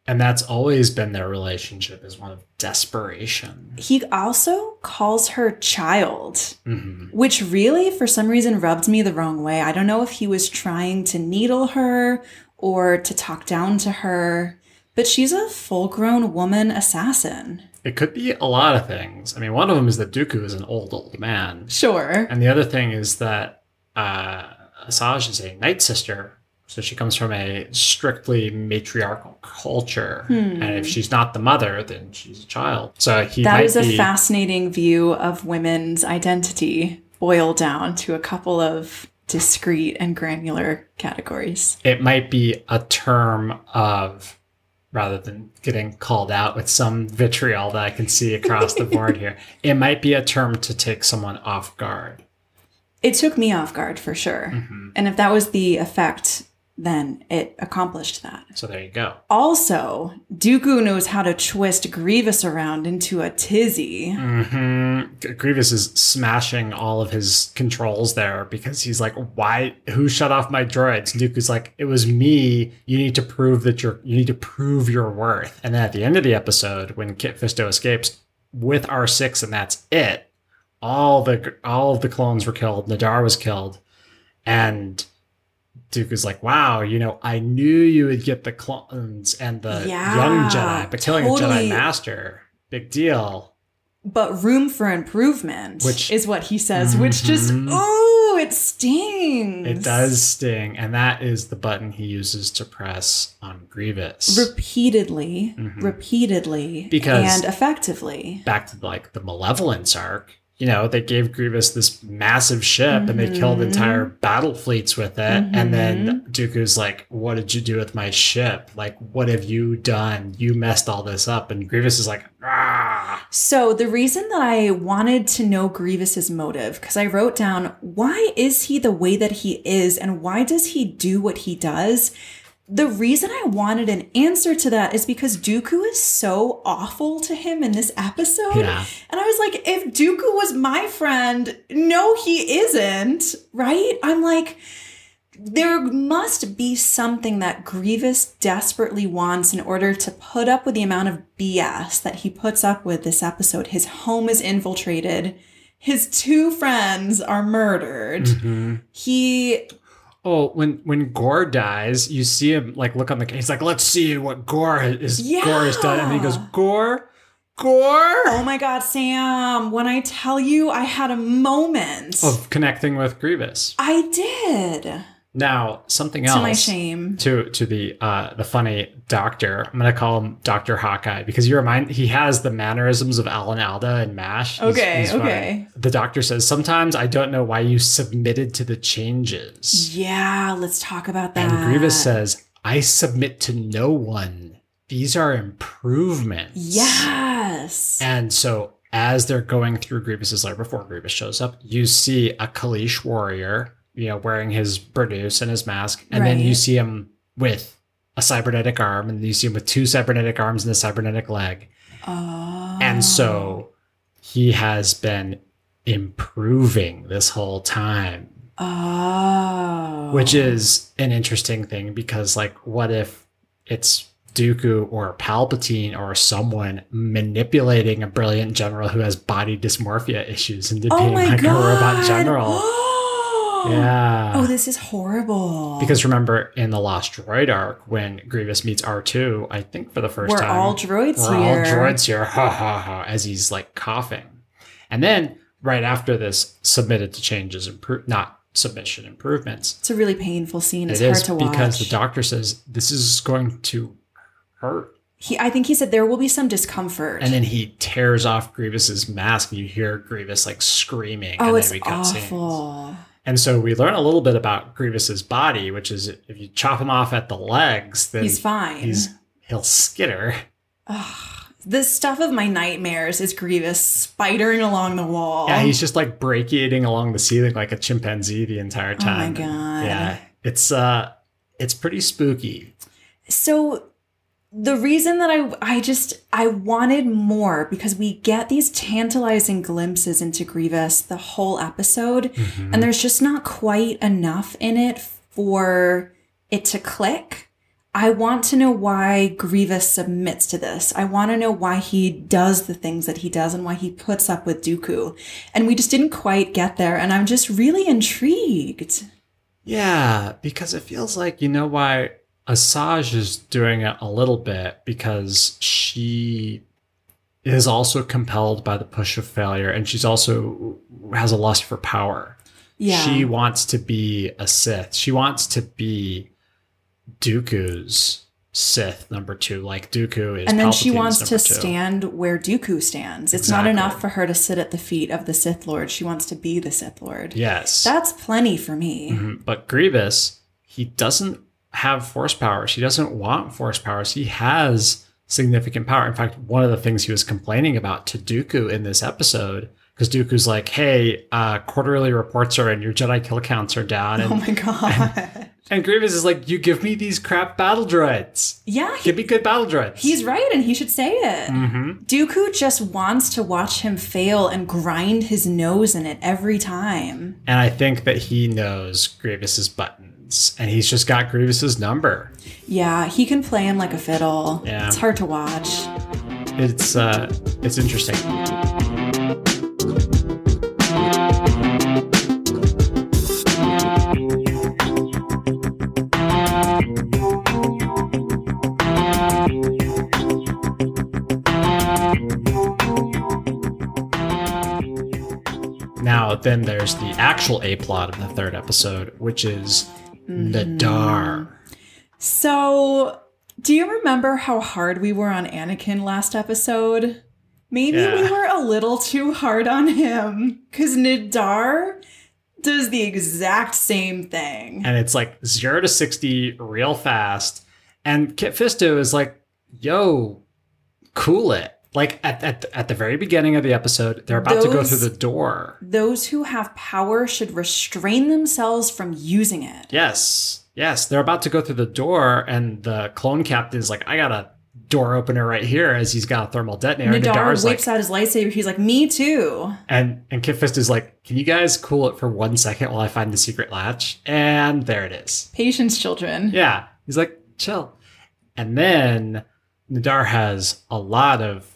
And that's always been their relationship is one of desperation. He also calls her child, hmm which really, for some reason, rubbed me the wrong way. I don't know if he was trying to needle her or to talk down to her, but she's a full grown woman assassin. It could be a lot of things. I mean, one of them is that Dooku is an old, old man. Sure. And the other thing is that uh, Asajj is a night sister. So she comes from a strictly matriarchal culture. Hmm. And if she's not the mother, then she's a child. So he That is a be, fascinating view of women's identity boiled down to a couple of discrete and granular categories. it might be a term of rather than getting called out with some vitriol that I can see across the board here. It might be a term to take someone off guard. It took me off guard for sure. Mhm. And if that was the effect, then it accomplished that. So there you go. Also, Dooku knows how to twist Grievous around into a tizzy. hmm Grievous is smashing all of his controls there because he's like, "Why? Who shut off my droids?" Dooku's like, "It was me. You need to prove that you're. You need to prove your worth." And then at the end of the episode, when Kit Fisto escapes with R six, and that's it. All the all of the clones were killed. Nahdar was killed, and Dooku's like, "Wow, you know, I knew you would get the clones and the Yeah, young Jedi, but killing a. Jedi Master, big deal." But room for improvement, Which- is what he says, which just, oh, it stings. It does sting, and that is the button he uses to press on Grievous. Repeatedly, Mhm. repeatedly, Because- and effectively. Back to like the Malevolence arc, you know, they gave Grievous this massive ship, and they killed Mhm. entire battle fleets with it. And then Dooku's like, "What did you do with my ship? Like, what have you done? You messed all this up." And Grievous is like, "Ah." So the reason that I wanted to know Grievous's motive, because I wrote down why is he the way that he is, and why does he do what he does? The reason I wanted an answer to that is because Dooku is so awful to him in this episode. Yeah. And I was like, if Dooku was my friend, no, he isn't, right? I'm like, there must be something that Grievous desperately wants in order to put up with the amount of BS that he puts up with this episode. His home is infiltrated. His two friends are murdered. Mhm. He Oh, when when Gore dies, you see him like look on the. He's like, "Let's see what Gore is. Gore has done," and he goes, "Gore, Gore." Oh my god, Sam, when I tell you I had a moment. of connecting with Grievous. I did. Now, something else To my shame. to to the uh the funny doctor. I'm gonna call him Doctor Hawkeye because you remind he has the mannerisms of Alan Alda and Mash. He's- Okay, he's funny. okay. The doctor says sometimes I don't know why you submitted to the changes, Yeah, let's talk about that. and Grievous says I submit to no one. These are improvements. Yes. And so as they're going through Grievous's lair before Grievous shows up, you see a Kaleesh warrior, you know, wearing his burnous and his mask, and then you see him with a cybernetic arm, and you see him with two cybernetic arms and a cybernetic leg. Oh. And so he has been improving this whole time, Oh. which is an interesting thing because, like, what if it's Dooku or Palpatine or someone manipulating a brilliant general who has body dysmorphia issues into oh being like god. a robot general? yeah. Oh, this is horrible. because remember in the Lost Droid arc when Grievous meets R2, I think for the 1st we're time. all droids we're here. all droids here, ha ha ha, as he's like coughing. And then right after this, submitted to changes, impro- not submission improvements. It's a really painful scene. It's It hard is to watch. because the doctor says this is going to hurt. He, I think he said there will be some discomfort. And then he tears off Grievous's mask, and you hear Grievous like screaming. oh, and it's cut scenes. And so we learn a little bit about Grievous's body, which is if you chop him off at the legs, then He's fine. he's he'll skitter. Ugh. the stuff of my nightmares is Grievous spidering along the wall. Yeah, he's just like brachiating along the ceiling like a chimpanzee the entire time. Oh my. God. Yeah, it's uh, it's pretty spooky. so the reason that I I just I wanted more because we get these tantalizing glimpses into Grievous the whole episode Mhm. and there's just not quite enough in it for it to click. I want to know why Grievous submits to this. I want to know why he does the things that he does and why he puts up with Dooku. And we just didn't quite get there and I'm just really intrigued. Yeah, because it feels like you know why Asajj is doing it a little bit because she is also compelled by the push of failure and she's also has a lust for power. Yeah. She wants to be a Sith. She wants to be Dooku's Sith number two. Like Dooku is and then she wants to two. stand where Dooku stands. It's not enough for her to sit at the feet of the Sith Lord. She wants to be the Sith Lord. Yes. That's plenty for me. Mhm. But Grievous, he doesn't have force powers. He doesn't want force powers. He has significant power. In fact, one of the things he was complaining about to Dooku in this episode, because Dooku's like, "Hey, uh, quarterly reports are in. Your Jedi kill counts are down." And, Oh my god. and Grievous is like, "You give me these crap battle droids. yeah, he- Give me good battle droids." he's right and he should say it. hmm Dooku just wants to watch him fail and grind his nose in it every time. And I think that he knows Grievous's and he's just got Grievous's number. Yeah, he can play him like a fiddle. Yeah. It's hard to watch. It's uh, it's interesting. Now, then there's the actual A plot of the third episode, which is Nahdar. Mm-hmm. So, do you remember how hard we were on Anakin last episode? Maybe we were a little too hard on him because Nahdar does the exact same thing. and it's like zero to 60 real fast. And Kit Fisto is like, yo, cool it. Like at, at, at the very beginning of the episode, they're about to go through the door. Those who have power should restrain themselves from using it. Yes, yes, they're about to go through the door, and the clone captain is like, I got a door opener right here as he's got a thermal detonator. And Nahdar Nahdar's whips like, out his lightsaber. He's like, "Me too." and, and Kit Fisto is like, Can you guys cool it for one second while I find the secret latch? And there it is. Patience, children. Yeah. He's like, chill. And then Nahdar has a lot of n-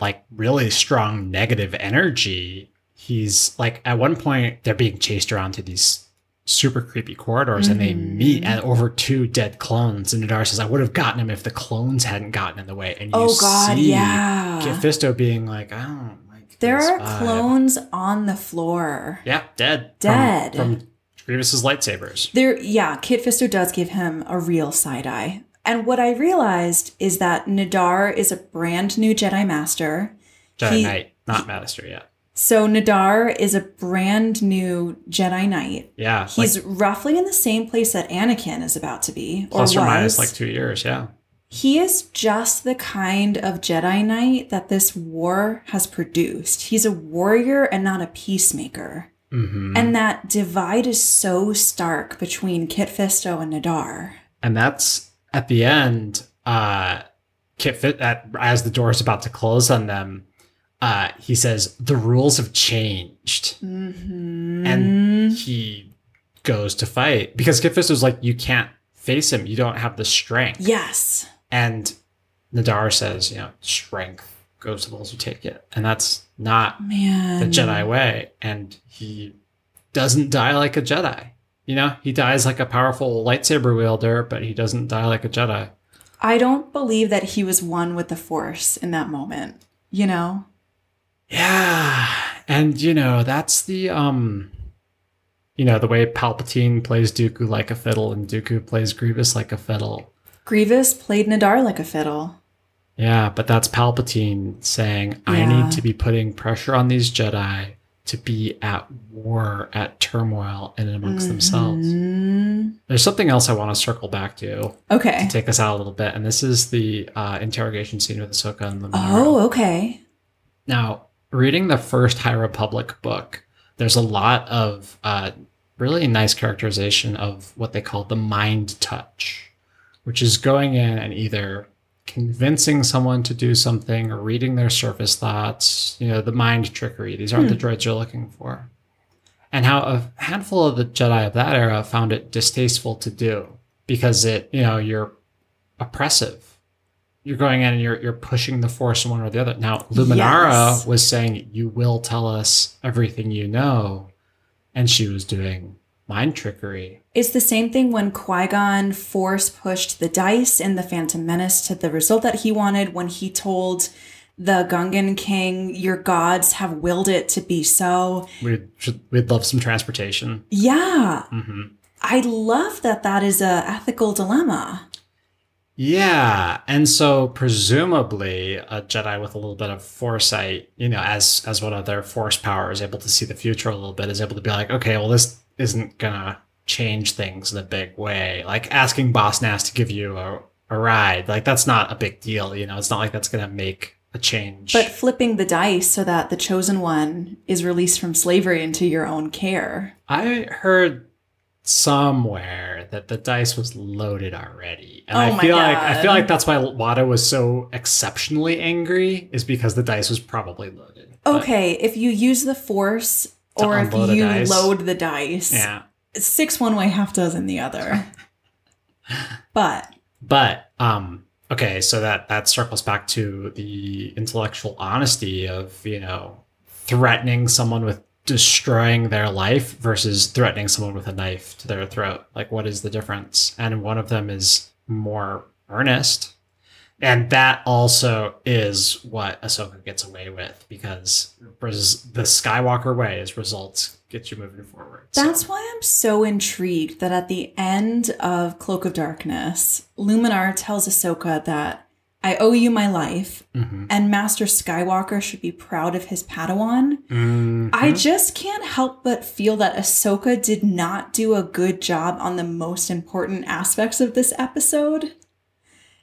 like really strong negative energy. He's like, at one point, they're being chased around to these super creepy corridors and they Mhm. meet and over two dead clones. And Nahdar says, I would have gotten him if the clones hadn't gotten in the way. And you Oh God, see yeah. Kit Fisto being like, I don't like There are vibe." clones on the floor. Yeah, dead. From- Dead. From, Grievous's lightsabers. There, yeah, Kit Fisto does give him a real side eye. And what I realized is that Nahdar is a brand new Jedi Master. Jedi He- Knight, not Master yet. So Nahdar is a brand new Jedi Knight. Yeah. like- He's roughly in the same place that Anakin is about to be, or plus or was. minus like two years. Yeah. He is just the kind of Jedi Knight that this war has produced. He's a warrior and not a peacemaker. hmm And that divide is so stark between Kit Fisto and Nahdar. and that's at the end. Uh, Kit Fit at as the door is about to close on them. Uh, he says the rules have changed, Mm-hmm. and he goes to fight because Kit Fisto's like, you can't face him. You don't have the strength. yes. And Nahdar says, you know, strength goes to those who take it, and that's not Man. the Jedi way, and he doesn't die like a Jedi. You know, he dies like a powerful lightsaber wielder, but he doesn't die like a Jedi. I don't believe that he was one with the Force in that moment. You know? Yeah, and you know that's the um, you know the way Palpatine plays Dooku like a fiddle, and Dooku plays Grievous like a fiddle. Grievous played Nahdar like a fiddle. Yeah, but that's Palpatine saying, I Yeah. need to be putting pressure on these Jedi to be at war, at turmoil, and amongst themselves. Mhm. There's something else I want to circle back to Okay. to take us out a little bit, and this is the uh, interrogation scene with Ahsoka and the Oh, okay. Now, reading the first High Republic book, there's a lot of uh, really nice characterization of what they call the mind touch, which is going in and either convincing someone to do something or reading their surface thoughts, you know, the mind trickery. These aren't the hmm. droids you're looking for. And how a handful of the Jedi of that era found it distasteful to do because it, you know, you're oppressive. You're going in and you're you're pushing the force in one or the other. Now, Luminara Yes. was saying, "You will tell us everything you know," and she was doing mind trickery. It's the same thing when Qui Gon force pushed the dice in the Phantom Menace to the result that he wanted when he told the Gungan King, Your gods have willed it to be so. We'd we'd love some transportation. Yeah, hmm I love that that is a ethical dilemma. Yeah, and so presumably a Jedi with a little bit of foresight, you know, as as one of their force powers, able to see the future a little bit, is able to be like, okay, well, this isn't gonna change things in a big way. Like asking Boss Nass to give you a, a ride, like that's not a big deal, you know. It's not like that's gonna make a change. But flipping the dice so that the chosen one is released from slavery into your own care. I heard somewhere that the dice was loaded already. And Oh I feel like I feel like that's why Watto was so exceptionally angry is because the dice was probably loaded. But, Okay, if you use the force or if you load the dice, yeah. six one way, half dozen the other. but But um okay, so that that circles back to the intellectual honesty of, you know, threatening someone with destroying their life versus threatening someone with a knife to their throat. Like what is the difference? And one of them is more earnest. And that also is what Ahsoka gets away with because the Skywalker way is results get you moving forward. So- that's why I'm so intrigued that at the end of Cloak of Darkness, Luminar tells Ahsoka that I owe you my life, Mhm. and Master Skywalker should be proud of his Padawan. Mhm. I just can't help but feel that Ahsoka did not do a good job on the most important aspects of this episode.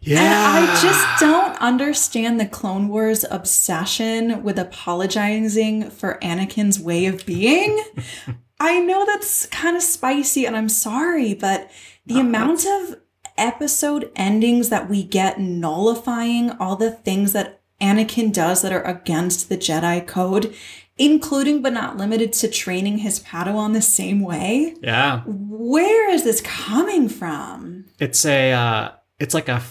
Yeah. And I just don't understand the Clone Wars obsession with apologizing for Anakin's way of being. I know that's kind of spicy and I'm sorry, but the No, amount of episode endings that we get nullifying all the things that Anakin does that are against the Jedi Code, including but not limited to training his Padawan the same way. Yeah. Where is this coming from? It's a uh it's like a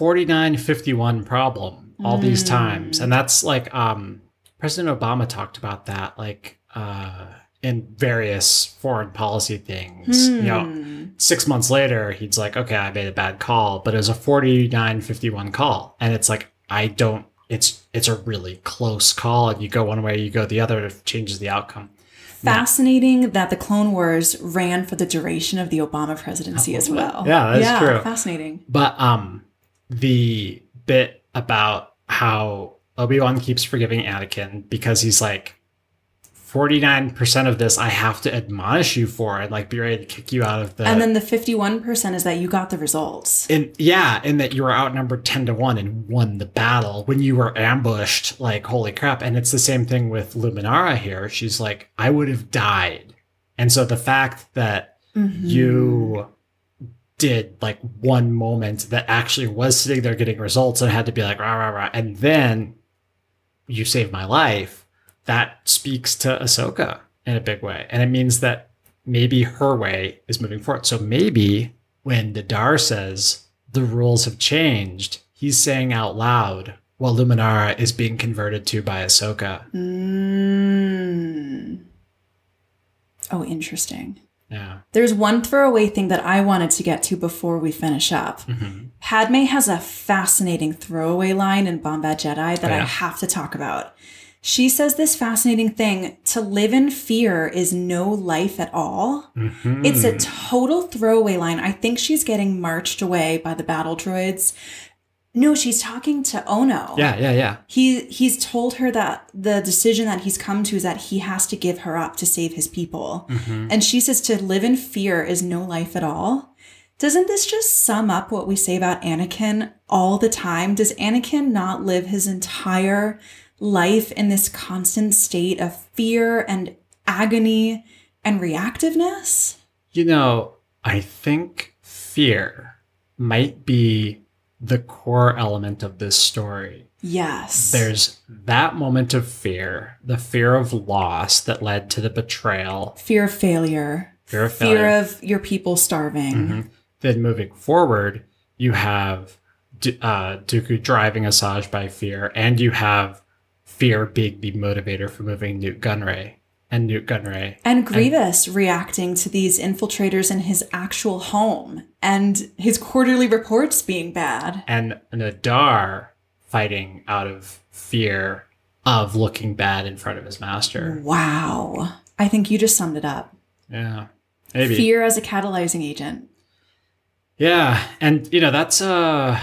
4951 problem all these Mm. times. And that's like um President Obama talked about that like uh in various foreign policy things. You know, Hmm. 6 months later he's like, "Okay, I made a bad call, but it was a 4951 call." And it's like I don't it's it's a really close call and you go one way, you go the other, it changes the outcome. Fascinating that the Clone Wars ran for the duration of the Obama presidency as well. Yeah, that's true. Fascinating. But um the bit about how Obi-Wan keeps forgiving Anakin because he's like 49% of this I have to admonish you for and like be ready to kick you out of the and then the 51% is that you got the results. and yeah, and that you were outnumbered 10 to 1 and won the battle when you were ambushed, like, holy crap. And it's the same thing with Luminara here. She's like, I would have died. And so the fact that Mhm. you did like one moment that actually was sitting there getting results and had to be like rah rah rah. And then you saved my life. That speaks to Ahsoka in a big way. And it means that maybe her way is moving forward. So maybe when Nahdar says the rules have changed he's saying out loud what Luminara is being converted to by Ahsoka. Mm. Oh, interesting. Yeah There's one throwaway thing that I wanted to get to before we finish up. hmm Padme has a fascinating throwaway line in Bombad Jedi that Oh, I have to talk about. She says this fascinating thing to live in fear is no life at all. hmm It's a total throwaway line. I think she's getting marched away by the battle droids. No, she's talking to Ono. Yeah, yeah, yeah. He he's told her that the decision that he's come to is that he has to give her up to save his people. Mhm. And she says to live in fear is no life at all. Doesn't this just sum up what we say about Anakin all the time? Does Anakin not live his entire life in this constant state of fear and agony and reactiveness? You know, I think fear might be the core element of this story. Yes. There's that moment of fear, the fear of loss that led to the betrayal, fear of failure, fear of failure. fear of your people starving. Mhm. Then moving forward, you have D- uh, Dooku driving Asajj by fear, and you have fear being the motivator for moving Nute Gunray and Nute Gunray. And Grievous reacting to these infiltrators in his actual home and his quarterly reports being bad. and Nahdar fighting out of fear of looking bad in front of his master. Wow. I think you just summed it up. Yeah, maybe. Fear as a catalyzing agent. Yeah, and you know that's uh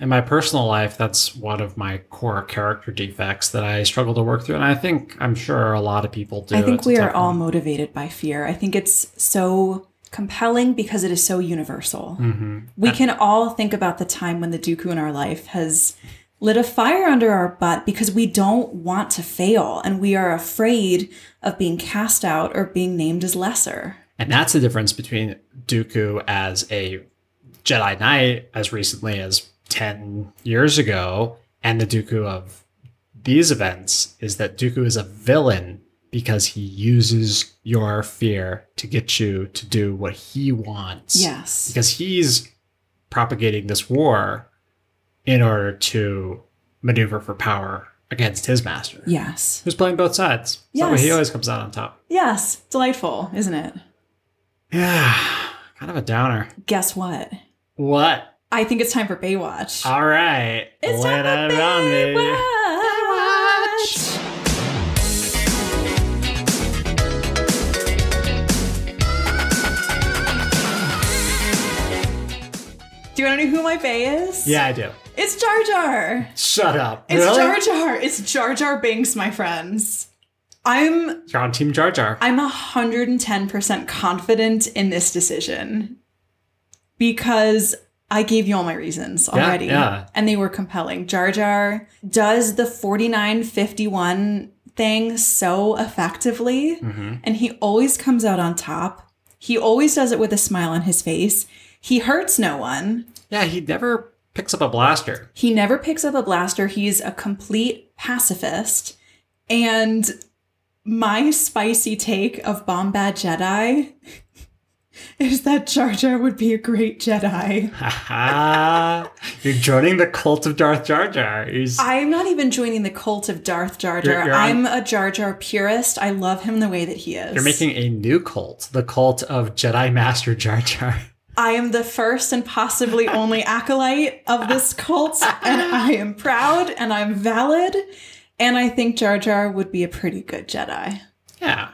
in my personal life that's one of my core character defects that I struggle to work through and I think I'm sure a lot of people do. I think It's we are all one. motivated by fear. I think it's so compelling because it is so universal. Mhm. We can all think about the time when the Dooku in our life has lit a fire under our butt because we don't want to fail and we are afraid of being cast out or being named as lesser. And that's the difference between Dooku as a Jedi Knight as recently as 10 years ago and the Dooku of these events is that Dooku is a villain because he uses your fear to get you to do what he wants. Yes. Because he's propagating this war in order to maneuver for power against his master. Yes. Who's playing both sides. Yes. Way he always comes out on top. Yes. Delightful, isn't it? Yeah. Kind of a downer. Guess what? What? I think it's time for Baywatch. All right. it's Lay time for on me. Baywatch. Do you want to know who my Bay is? Yeah, I do. It's Jar Jar. Shut up. It's really? Jar Jar. It's Jar Jar Binks, my friends. I'm You're on Team Jar Jar. I'm 110% confident in this decision because I gave you all my reasons already. yeah. And they were compelling. Jar Jar does the 4951 thing so effectively, hmm and he always comes out on top. He always does it with a smile on his face. He hurts no one. Yeah, he never picks up a blaster. He never picks up a blaster. He's a complete pacifist. And my spicy take of Bombad Jedi is that Jar Jar would be a great Jedi. Haha. You're joining the cult of Darth Jar Jar. He's, I'm not even joining the cult of Darth Jar Jar. You're- you're I'm a Jar Jar purist. I love him the way that he is. you're making a new cult, the cult of Jedi Master Jar Jar. I am the first and possibly only acolyte of this cult, and I am proud and I'm valid. And I think Jar Jar would be a pretty good Jedi. Yeah,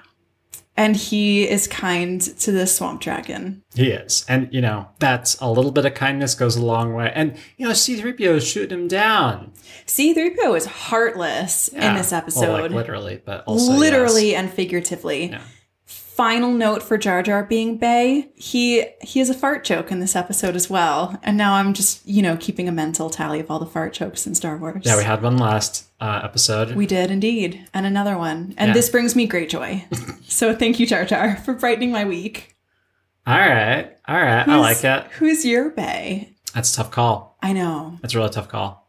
And he is kind to the swamp dragon. he is. And, you know, that's a little bit of kindness goes a long way. And, you know, C3PO is shooting him down. C3PO is heartless in Yeah. this Well, episode. like literally, but also. literally yes. and figuratively. Yeah. Final note for Jar Jar being Bay. He he has a fart joke in this episode as well. And now I'm just, you know, keeping a mental tally of all the fart jokes in Star Wars. Yeah, we had one last uh, episode. We did indeed. And another one. And Yeah. this brings me great joy. so thank you, Jar Jar, for brightening my week. all right. All right. I like it. Who's your Bay? That's a tough call. I know. That's a really tough call.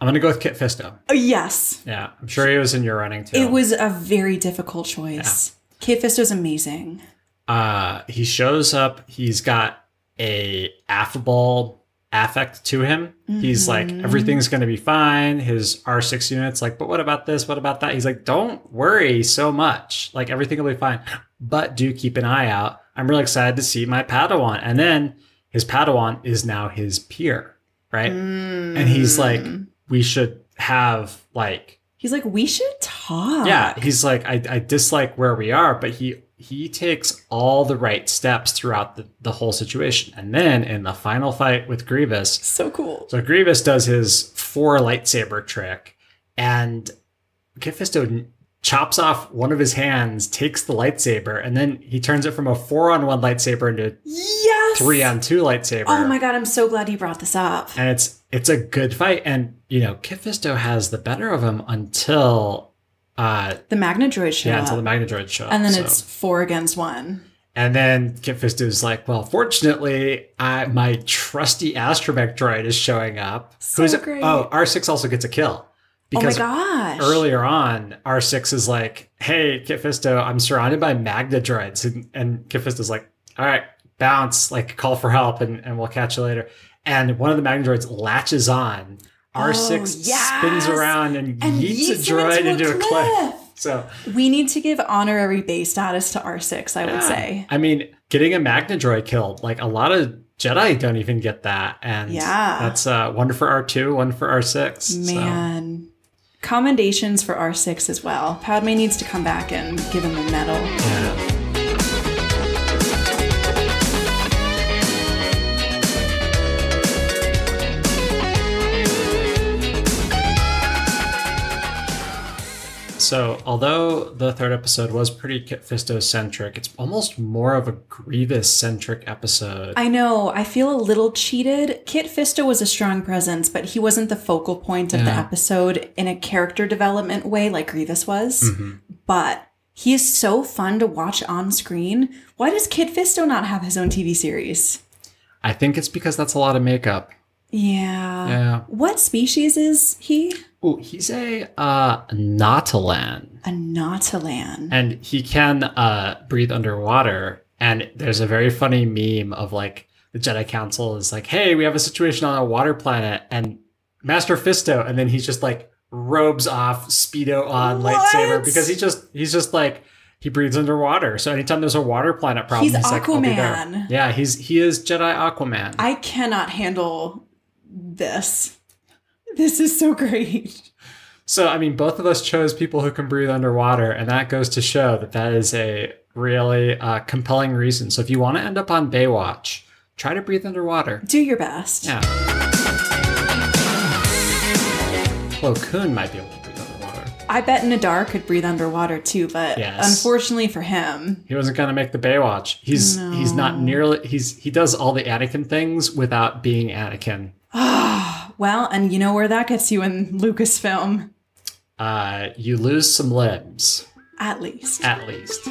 I'm going to go with Kit Fisto. Oh, yes. Yeah, I'm sure he was in your running too. It was a very difficult choice. Kit Fisto's amazing. uh he shows up he's got a affable affect to him. He's like Mhm. everything's gonna be fine. His r6 units like but what about this? What about that? He's like don't worry so much. Like everything will be fine. But do keep an eye out. I'm really excited to see my padawan. And then his padawan is now his peer right? And he's like Mm. we should have like he's like, we should talk. yeah he's like I, I dislike where we are but he he takes all the right steps throughout the, the whole situation. And then in the final fight with Grievous, So cool. so Grievous does his four lightsaber trick, and Kit Fisto chops off one of his hands, takes the lightsaber, and then he turns it from a four on one lightsaber into Yes. three on two lightsaber. Oh my god, I'm so glad you brought this up. And it's it's a good fight, and you know Kit Fisto has the better of him until uh The Magna Droid show yeah until the Magna Droid show up. and then so. it's four against one. And then Kit Fisto's like, well, fortunately, I, my trusty astromech droid is showing up. So Who's great. Oh, R6 also gets a kill. Because oh my gosh. earlier on, R6 is like, hey, Kit Fisto, I'm surrounded by Magna droids. And, and Kit Fisto's like, all right, bounce, like call for help and, and we'll catch you later. And one of the Magna droids latches on. R6 Oh, spins around and, And yeets, a yeets him droid into into, a a cliff. So We need to give honorary base status to R6, I would say. I mean, getting a Magna droid killed, like a lot of Jedi don't even get that. And Yeah. that's uh, one for R2, one for R6. so- Man. Commendations for R6 as well. Padme needs to come back and give him a medal. yeah. So, although the third episode was pretty Kit Fisto centric, it's almost more of a Grievous centric episode. I know, I feel a little cheated. Kit Fisto was a strong presence, but he wasn't the focal point of the episode in a character development way like Grievous was. Mhm. But he is so fun to watch on screen. Why does Kit Fisto not have his own TV series? I think it's because that's a lot of makeup. Yeah. Yeah. What species is he? Oh, he's a uh, Nautolan. A Nautilan. and he can uh, breathe underwater. And there's a very funny meme of like the Jedi Council is like, "Hey, we have a situation on a water planet," and Master Fisto, and then he's just like robes off, speedo on, What? lightsaber because he just he's just like he breathes underwater. So anytime there's a water planet problem, He's he's, like, "I'll be there." Aquaman. Yeah, he's he is Jedi Aquaman. I cannot handle this. This is so great. So, I mean, both of us chose people who can breathe underwater, and that goes to show that that is a really uh, compelling reason. So, if you want to end up on Baywatch, try to breathe underwater. Do your best. Yeah. Koon might be able to breathe underwater. I bet Nahdar could breathe underwater too, but Yes. unfortunately for him, He wasn't going to make the Baywatch. He's he's not nearly he's he does all the Anakin things without being Anakin. well, and you know where that gets you in Lucasfilm, Uh, you lose some limbs, at least. at least.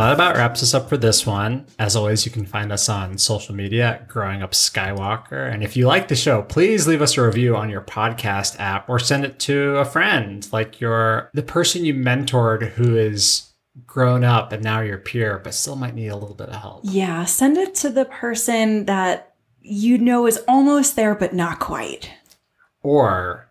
Well, that about wraps us up for this one. As always, you can find us on social media at Growing Up Skywalker. And if you like the show, please leave us a review on your podcast app or send it to a friend, like your the person you mentored who is grown up and now your peer, but still might need a little bit of help. Yeah, send it to the person that you know is almost there but not quite. Or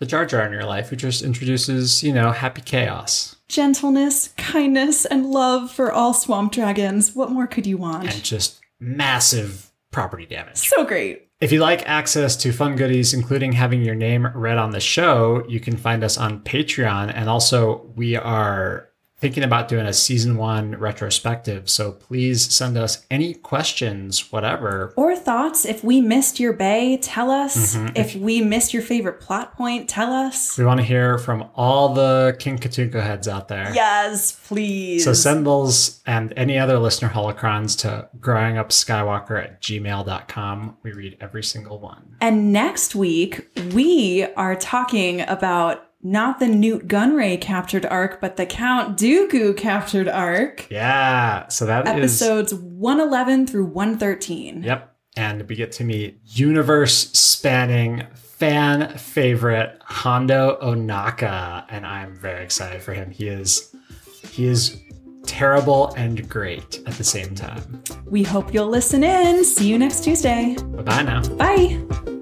the Jar Jar in your life who just introduces, you know, happy chaos Gentleness, kindness, and love for all swamp dragons. What more could you want? and just massive property damage. so great. If you like access to fun goodies, including having your name read on the show, you can find us on Patreon. And also, we are thinking about doing a season one retrospective. So please send us any questions, whatever. Or thoughts. If we missed your bay, tell us. Mhm. If we missed your favorite plot point, tell us. We want to hear from all the King Katuunko heads out there. Yes, please. So send those and any other listener holocrons to growingupskywalker at gmail.com. We read every single one. And next week, we are talking about not the Nute Gunray captured arc, but the Count Dooku captured arc. Yeah. So that is. Episodes 111 through 113. Yep. And we get to meet universe spanning fan favorite Hondo Ohnaka. And I'm very excited for him. He is he is terrible and great at the same time. We hope you'll listen in. See you next Tuesday. Bye bye now. Bye.